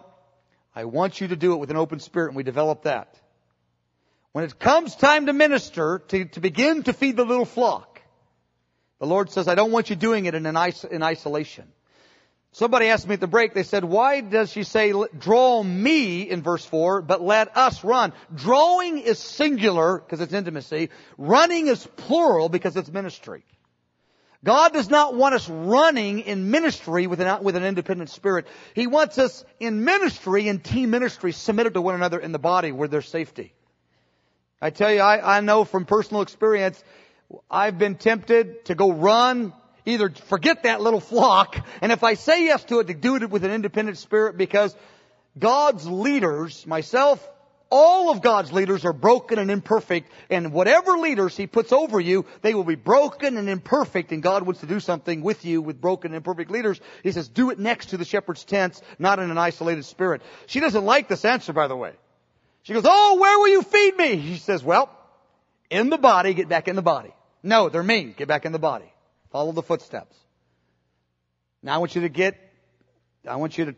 I want you to do it with an open spirit and we develop that. When it comes time to minister, to, to begin to feed the little flock, the Lord says, I don't want you doing it in, an in isolation. Somebody asked me at the break, they said, why does she say, draw me in verse 4, but let us run? Drawing is singular because it's intimacy. Running is plural because it's ministry. God does not want us running in ministry with an, with an independent spirit. He wants us in ministry, in team ministry, submitted to one another in the body where there's safety. I tell you, I, I know from personal experience, I've been tempted to go run either forget that little flock, and if I say yes to it, to do it with an independent spirit because God's leaders, myself, all of God's leaders are broken and imperfect, and whatever leaders He puts over you, they will be broken and imperfect, and God wants to do something with you with broken and imperfect leaders. He says, do it next to the shepherd's tents, not in an isolated spirit. She doesn't like this answer, by the way. She goes, oh, where will you feed me? He says, well, in the body, get back in the body. No, they're mean. Get back in the body. Follow the footsteps. Now I want you to get, I want you to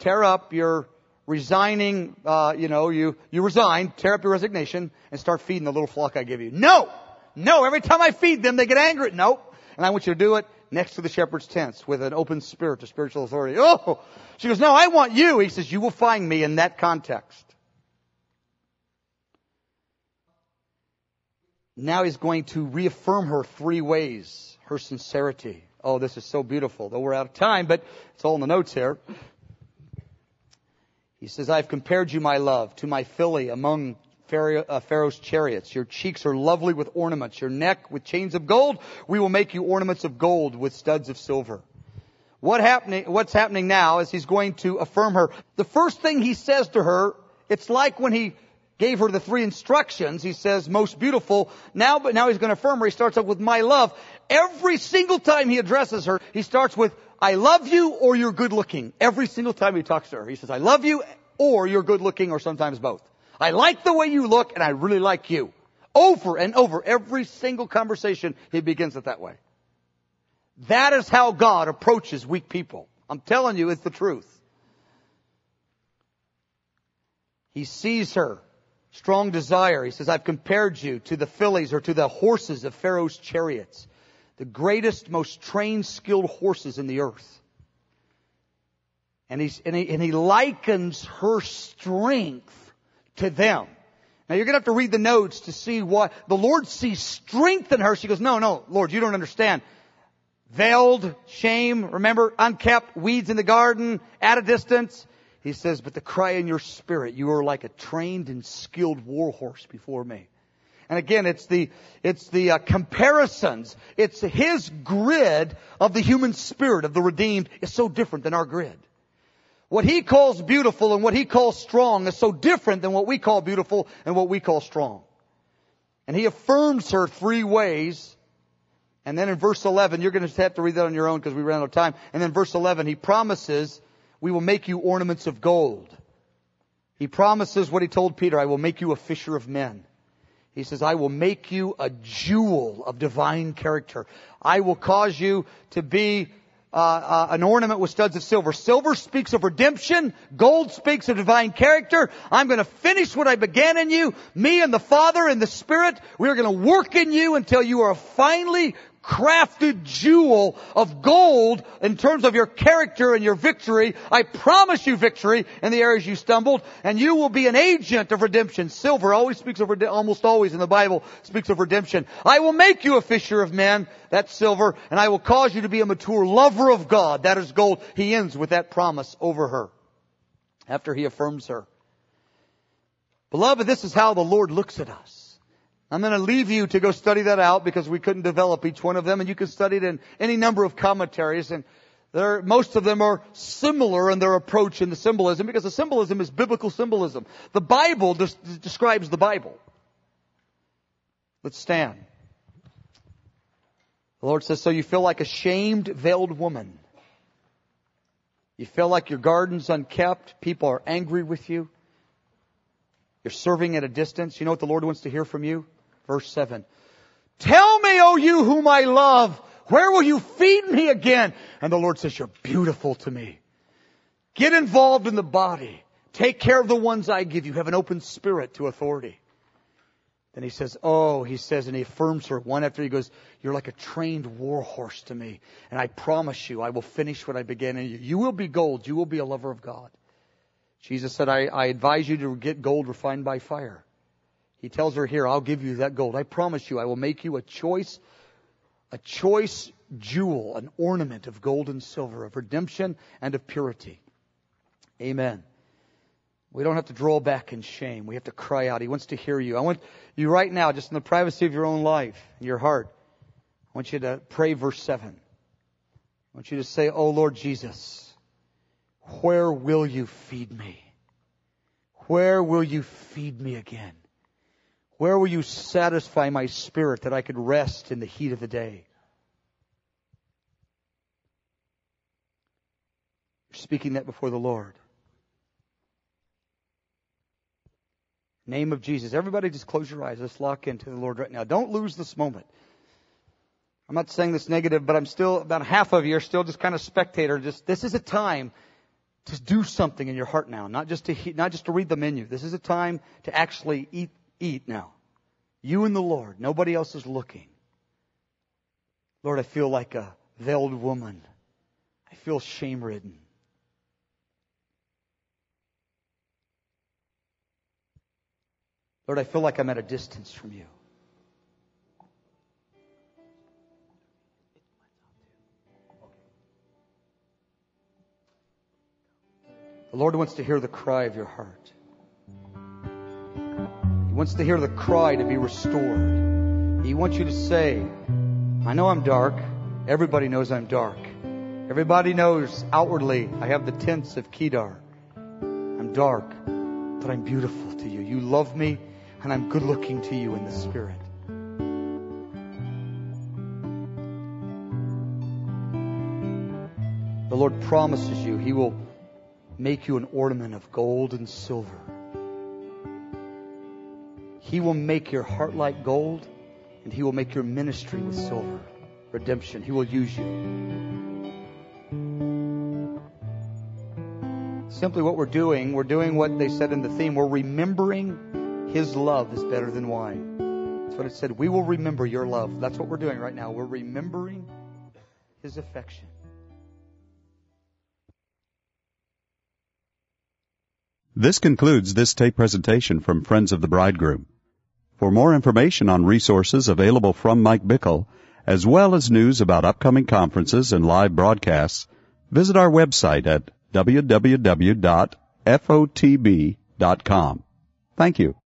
tear up your resigning, uh, you know, you, you resign, tear up your resignation, and start feeding the little flock I give you. No! No! Every time I feed them, they get angry. No! And I want you to do it next to the shepherd's tents with an open spirit to spiritual authority. Oh! She goes, no, I want you. He says, you will find me in that context. Now he's going to reaffirm her three ways her sincerity. Oh, this is so beautiful. Though we're out of time, but it's all in the notes here. He says, I've compared you, my love, to my filly among uh, Pharaoh's chariots. Your cheeks are lovely with ornaments, your neck with chains of gold. We will make you ornaments of gold with studs of silver. What happening, what's happening now is he's going to affirm her. The first thing he says to her, it's like when he gave her the three instructions. He says, most beautiful. Now, but now he's going to affirm her. He starts up with my love. Every single time he addresses her, he starts with, I love you or you're good looking. Every single time he talks to her. He says, I love you or you're good looking or sometimes both. I like the way you look and I really like you. Over and over, every single conversation, he begins it that way. That is how God approaches weak people. I'm telling you, it's the truth. He sees her. Strong desire. He says, I've compared you to the fillies or to the horses of Pharaoh's chariots. The greatest, most trained, skilled horses in the earth. And, he's, and, he, and he likens her strength to them. Now you're gonna have to read the notes to see what, the Lord sees strength in her. She goes, no, no, Lord, you don't understand. Veiled, shame, remember, unkept, weeds in the garden, at a distance. He says, but the cry in your spirit, you are like a trained and skilled war horse before me. And again, it's the, it's the uh, comparisons. It's his grid of the human spirit of the redeemed is so different than our grid. What he calls beautiful and what he calls strong is so different than what we call beautiful and what we call strong. And he affirms her three ways. And then in verse 11, you're going to have to read that on your own because we ran out of time. And then verse 11, he promises we will make you ornaments of gold. He promises what he told Peter, I will make you a fisher of men. He says, I will make you a jewel of divine character. I will cause you to be uh, uh, an ornament with studs of silver. Silver speaks of redemption. Gold speaks of divine character. I'm going to finish what I began in you. Me and the Father and the Spirit, we are going to work in you until you are finally crafted jewel of gold in terms of your character and your victory. I promise you victory in the areas you stumbled, and you will be an agent of redemption. Silver always speaks of, almost always in the Bible speaks of redemption. I will make you a fisher of men, that's silver, and I will cause you to be a mature lover of God, that is gold. He ends with that promise over her, after he affirms her. Beloved, this is how the Lord looks at us. I'm going to leave you to go study that out because we couldn't develop each one of them and you can study it in any number of commentaries and there, most of them are similar in their approach in the symbolism because the symbolism is biblical symbolism. The Bible des- describes the Bible. Let's stand. The Lord says, so you feel like a shamed, veiled woman. You feel like your garden's unkept. People are angry with you. You're serving at a distance. You know what the Lord wants to hear from you? Verse 7. Tell me, O you whom I love, where will you feed me again? And the Lord says, you're beautiful to me. Get involved in the body. Take care of the ones I give you. Have an open spirit to authority. Then he says, Oh, he says, and he affirms her one after he goes, You're like a trained war horse to me. And I promise you, I will finish what I began in you. You will be gold. You will be a lover of God. Jesus said, I, I advise you to get gold refined by fire. He tells her here, I'll give you that gold. I promise you, I will make you a choice, a choice jewel, an ornament of gold and silver, of redemption and of purity. Amen. We don't have to draw back in shame. We have to cry out. He wants to hear you. I want you right now, just in the privacy of your own life, in your heart, I want you to pray verse 7. I want you to say, Oh Lord Jesus, where will you feed me? Where will you feed me again? Where will you satisfy my spirit that I could rest in the heat of the day? You're speaking that before the Lord. Name of Jesus. Everybody just close your eyes. Let's lock into the Lord right now. Don't lose this moment. I'm not saying this negative, but I'm still, about half of you are still just kind of spectator. Just, this is a time to do something in your heart now. Not just to, not just to read the menu. This is a time to actually eat eat now. You and the Lord. Nobody else is looking. Lord, I feel like a veiled woman. I feel shame ridden. Lord, I feel like I'm at a distance from you. The Lord wants to hear the cry of your heart wants to hear the cry to be restored. He wants you to say, I know I'm dark. Everybody knows I'm dark. Everybody knows outwardly I have the tints of Kedar. I'm dark, but I'm beautiful to you. You love me, and I'm good looking to you in the Spirit. The Lord promises you He will make you an ornament of gold and silver. He will make your heart like gold, and He will make your ministry with silver. Redemption. He will use you. Simply what we're doing, we're doing what they said in the theme. We're remembering His love is better than wine. That's what it said. We will remember your love. That's what we're doing right now. We're remembering His affection. This concludes this tape presentation from Friends of the Bridegroom. For more information on resources available from Mike Bickle, as well as news about upcoming conferences and live broadcasts, visit our website at www.fotb.com. Thank you.